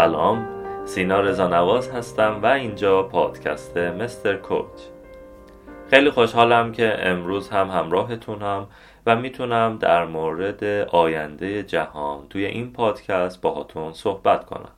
سلام سینا رزانواز هستم و اینجا پادکست مستر کوچ. خیلی خوشحالم که امروز هم همراهتونم و می‌تونم در مورد آینده جهان توی این پادکست باهاتون صحبت کنم.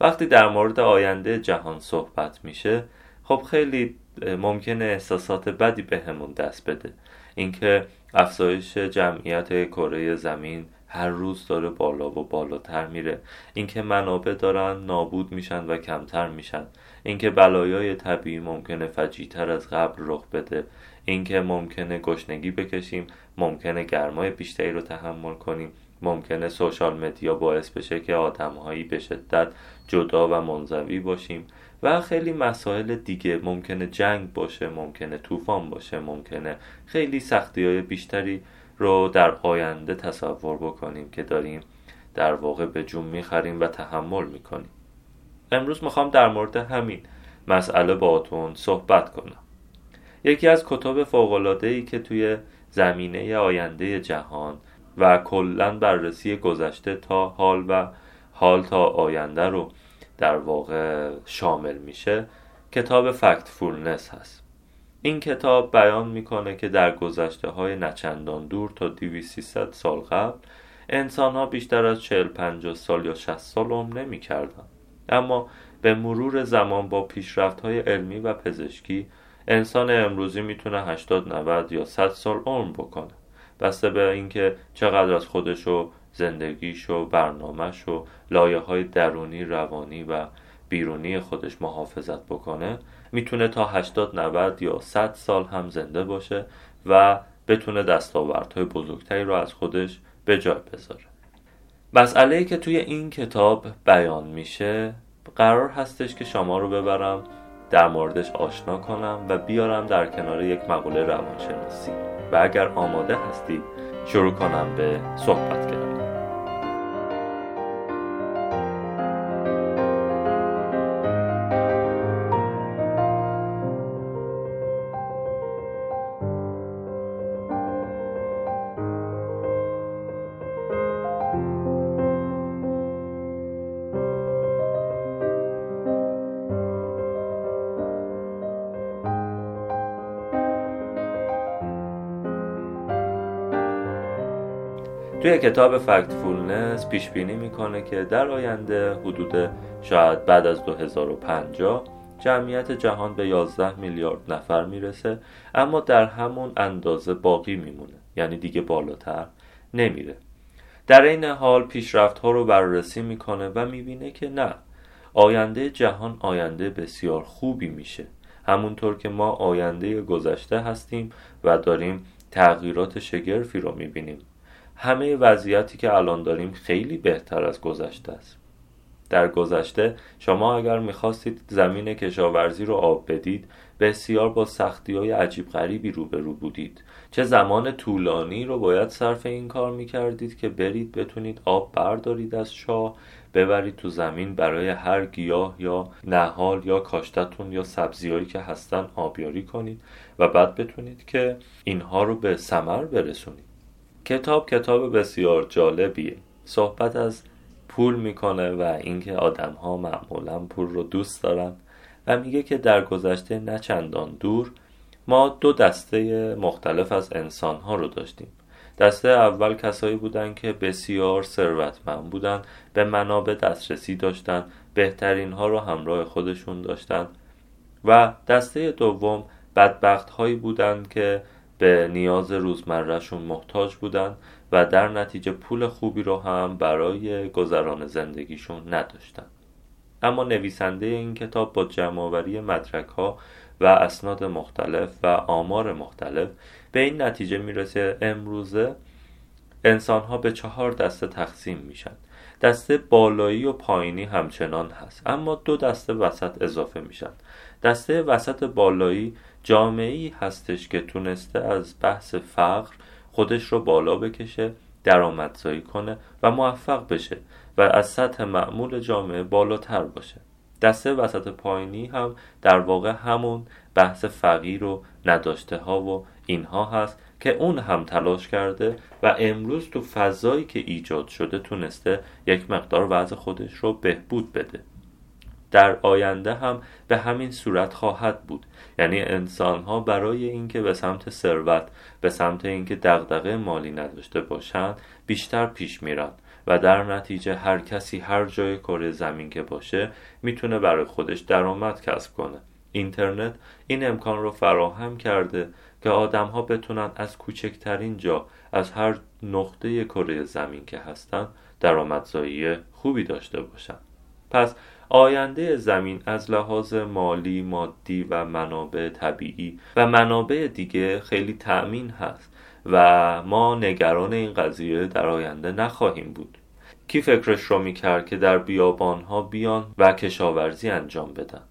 وقتی در مورد آینده جهان صحبت میشه خب خیلی ممکنه احساسات بدی بهمون به دست بده. اینکه افزایش جمعیت کره زمین هر روز داره بالا و بالاتر میره. اینکه منابع دارن نابود میشن و کمتر میشن. اینکه بلایای طبیعی ممکنه فجیتر از قبل رخ بده. اینکه ممکنه گشنگی بکشیم ممکنه گرمای بیشتری رو تحمل کنیم. ممکنه سوشال مدیا باعث بشه که آدمهایی به شدت جدا و منزوی باشیم. و خیلی مسائل دیگه ممکنه جنگ باشه ممکنه طوفان باشه ممکنه خیلی سختی های بیشتری رو در آینده تصور بکنیم که داریم در واقع به جون می‌خریم و تحمل می‌کنیم. امروز می‌خوام در مورد همین مسئله با صحبت کنم. یکی از کتاب فوق‌العاده‌ای که توی زمینه آینده جهان و کلا بررسی گذشته تا حال و حال تا آینده رو در واقع شامل میشه کتاب فکت فولنس هست. این کتاب بیان می‌کنه که در گذشته های نچندان دور تا 2300 سال قبل انسان ها بیشتر از 40 50 سال یا 60 سال عمر نمی کردن. اما به مرور زمان با پیشرفت های علمی و پزشکی انسان امروزی می‌تونه 80 90 یا 100 سال عمر بکنه بسته به اینکه چقدر از خودش و زندگیش و برنامهش و لایه های درونی روانی و بیرونی خودش محافظت بکنه می‌تونه تا 80 90 یا 100 سال هم زنده باشه و بتونه دستاوردهای بزرگتری رو از خودش به جای بذاره. مسئله ای که توی این کتاب بیان میشه قرار هستش که شما رو ببرم در موردش آشنا کنم و بیارم در کنار یک مقوله روانشناسی. و اگر آماده هستید شروع کنم به صحبت کردن. توی کتاب فکت فولنس پیش بینی می‌کنه که در آینده حدود شاید بعد از 2050 جمعیت جهان به 11 میلیارد نفر می‌رسه اما در همون اندازه باقی میمونه یعنی دیگه بالاتر نمیره. در این حال پیشرفت ها رو بررسی می‌کنه و می‌بینه که نه آینده جهان آینده بسیار خوبی میشه. همونطور که ما آینده گذشته هستیم و داریم تغییرات شگرفی رو می‌بینیم. همه وضعیتی که الان داریم خیلی بهتر از گذشته است. در گذشته شما اگر می‌خواستید زمین کشاورزی رو آب بدید بسیار با سختی های عجیب غریبی روبرو بودید. چه زمان طولانی رو باید صرف این کار می‌کردید که برید بتونید آب بردارید از شاه ببرید تو زمین برای هر گیاه یا نهال یا کاشتتون یا سبزیهایی که هستن آبیاری کنید و بعد بتونید که اینها رو به ثمر برسونید. کتاب کتاب بسیار جالبیه. صحبت از پول می‌کنه و اینکه آدم ها معمولا پول رو دوست دارن و میگه که در گذشته نه چندان دور ما دو دسته مختلف از انسان ها رو داشتیم. دسته اول کسایی بودن که بسیار ثروتمند بودن به منابع دسترسی داشتن بهترین ها رو همراه خودشون داشتن و دسته دوم بدبخت هایی بودن که به نیاز روزمرهشون محتاج بودن و در نتیجه پول خوبی رو هم برای گذران زندگیشون نداشتن. اما نویسنده این کتاب با جمعآوری مدرک ها و اسناد مختلف و آمار مختلف به این نتیجه می‌رسه امروزه انسان ها به چهار دسته تقسیم میشن. دسته بالایی و پایینی همچنان هست اما دو دسته وسط اضافه میشن. دسته وسط بالایی جامعه ای هستش که تونسته از بحث فقر خودش رو بالا بکشه درآمدزایی کنه و موفق بشه و از سطح معمول جامعه بالاتر باشه. دسته وسط پایینی هم در واقع همون بحث فقیر و نداشته ها و اینها هست که اون هم تلاش کرده و امروز تو فضایی که ایجاد شده تونسته یک مقدار وضع خودش رو بهبود بده. در آینده هم به همین صورت خواهد بود. یعنی انسان ها برای اینکه به سمت ثروت به سمت اینکه دغدغه مالی نداشته باشند بیشتر پیش میرن و در نتیجه هر کسی هر جای کره زمین که باشه می‌تونه برای خودش درآمد کسب کنه. اینترنت این امکان رو فراهم کرده که آدم ها بتونن از کوچکترین جا از هر نقطه کره زمین که هستن درآمدزایی خوبی داشته باشن. پس آینده زمین از لحاظ مالی، مادی و منابع طبیعی و منابع دیگه خیلی تأمین هست و ما نگران این قضیه در آینده نخواهیم بود. کی فکرش رو می‌کرد که در بیابان ها بیان و کشاورزی انجام بدن؟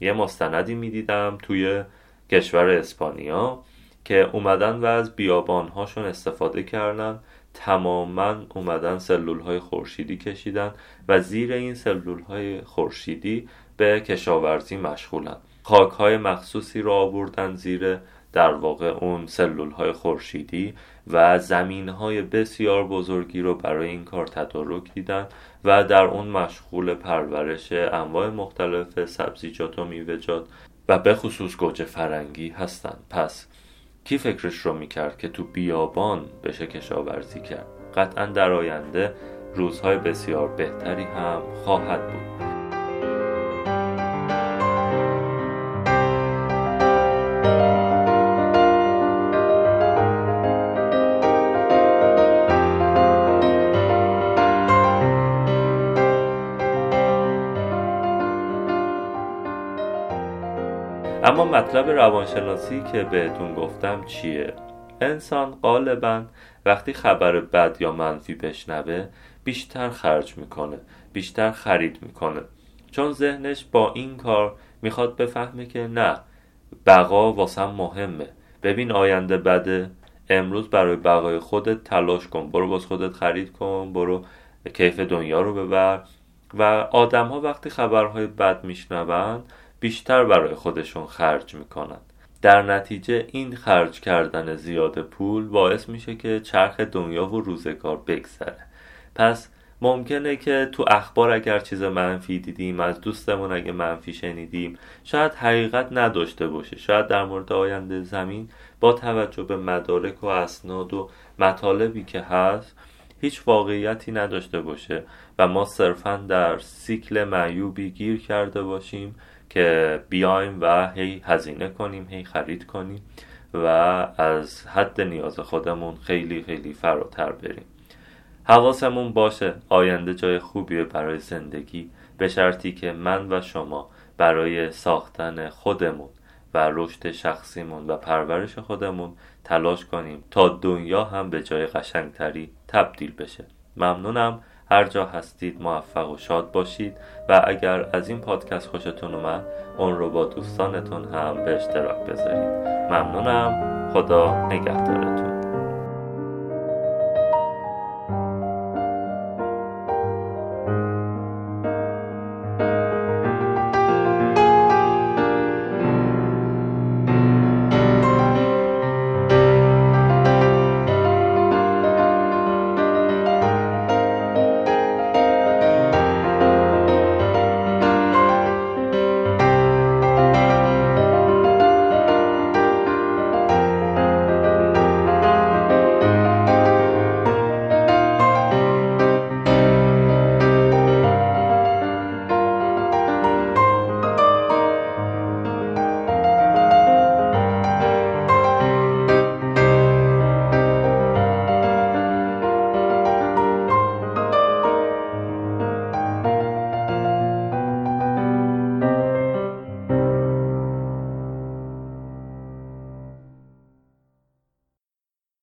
یه مستندی می‌دیدم توی کشور اسپانیا که اومدن و از بیابان هاشون استفاده کردن تماما اومدن سلول های خورشیدی کشیدن و زیر این سلول های خورشیدی به کشاورزی مشغولن. خاک های مخصوصی رو آوردن زیر در واقع اون سلول های خورشیدی و زمین های بسیار بزرگی رو برای این کار تدارک دیدن و در اون مشغول پرورش انواع مختلف سبزیجات و میوه‌جات و به خصوص گوجه فرنگی هستند پس کی فکرش رو می‌کرد که تو بیابان بشه کشاورزی کرد؟ قطعا در آینده روزهای بسیار بهتری هم خواهد بود. اما مطلب روانشناسی که بهتون گفتم چیه؟ انسان غالبا وقتی خبر بد یا منفی بشنوه بیشتر خرج می‌کنه بیشتر خرید می‌کنه. چون ذهنش با این کار می‌خواد بفهمه که نه بقا واسم مهمه. ببین آینده بده. امروز برای بقای خودت تلاش کن. برو باز خودت خرید کن. برو کیف دنیا رو ببر. و آدم ها وقتی خبرهای بد میشنوند بیشتر برای خودشون خرج می‌کنن. در نتیجه این خرج کردن زیاد پول باعث میشه که چرخ دنیا و روزگار بگذره. پس ممکنه که تو اخبار اگر چیز منفی دیدیم از دوستمون اگه منفی شنیدیم شاید حقیقت نداشته باشه. شاید در مورد آینده زمین با توجه به مدارک و اسناد و مطالبی که هست هیچ واقعیتی نداشته باشه و ما صرفا در سیکل معیوبی گیر کرده باشیم که بیایم و هی هزینه کنیم هی خرید کنیم و از حد نیاز خودمون خیلی خیلی فراتر بریم. حواسمون باشه آینده جای خوبیه برای زندگی به شرطی که من و شما برای ساختن خودمون و رشد شخصیمون و پرورش خودمون تلاش کنیم تا دنیا هم به جای قشنگتری تبدیل بشه. ممنونم. هر جا هستید موفق و شاد باشید و اگر از این پادکست خوشتون اومد اون رو با دوستانتون هم به اشتراک بذارید. ممنونم. خدا نگهدارتون.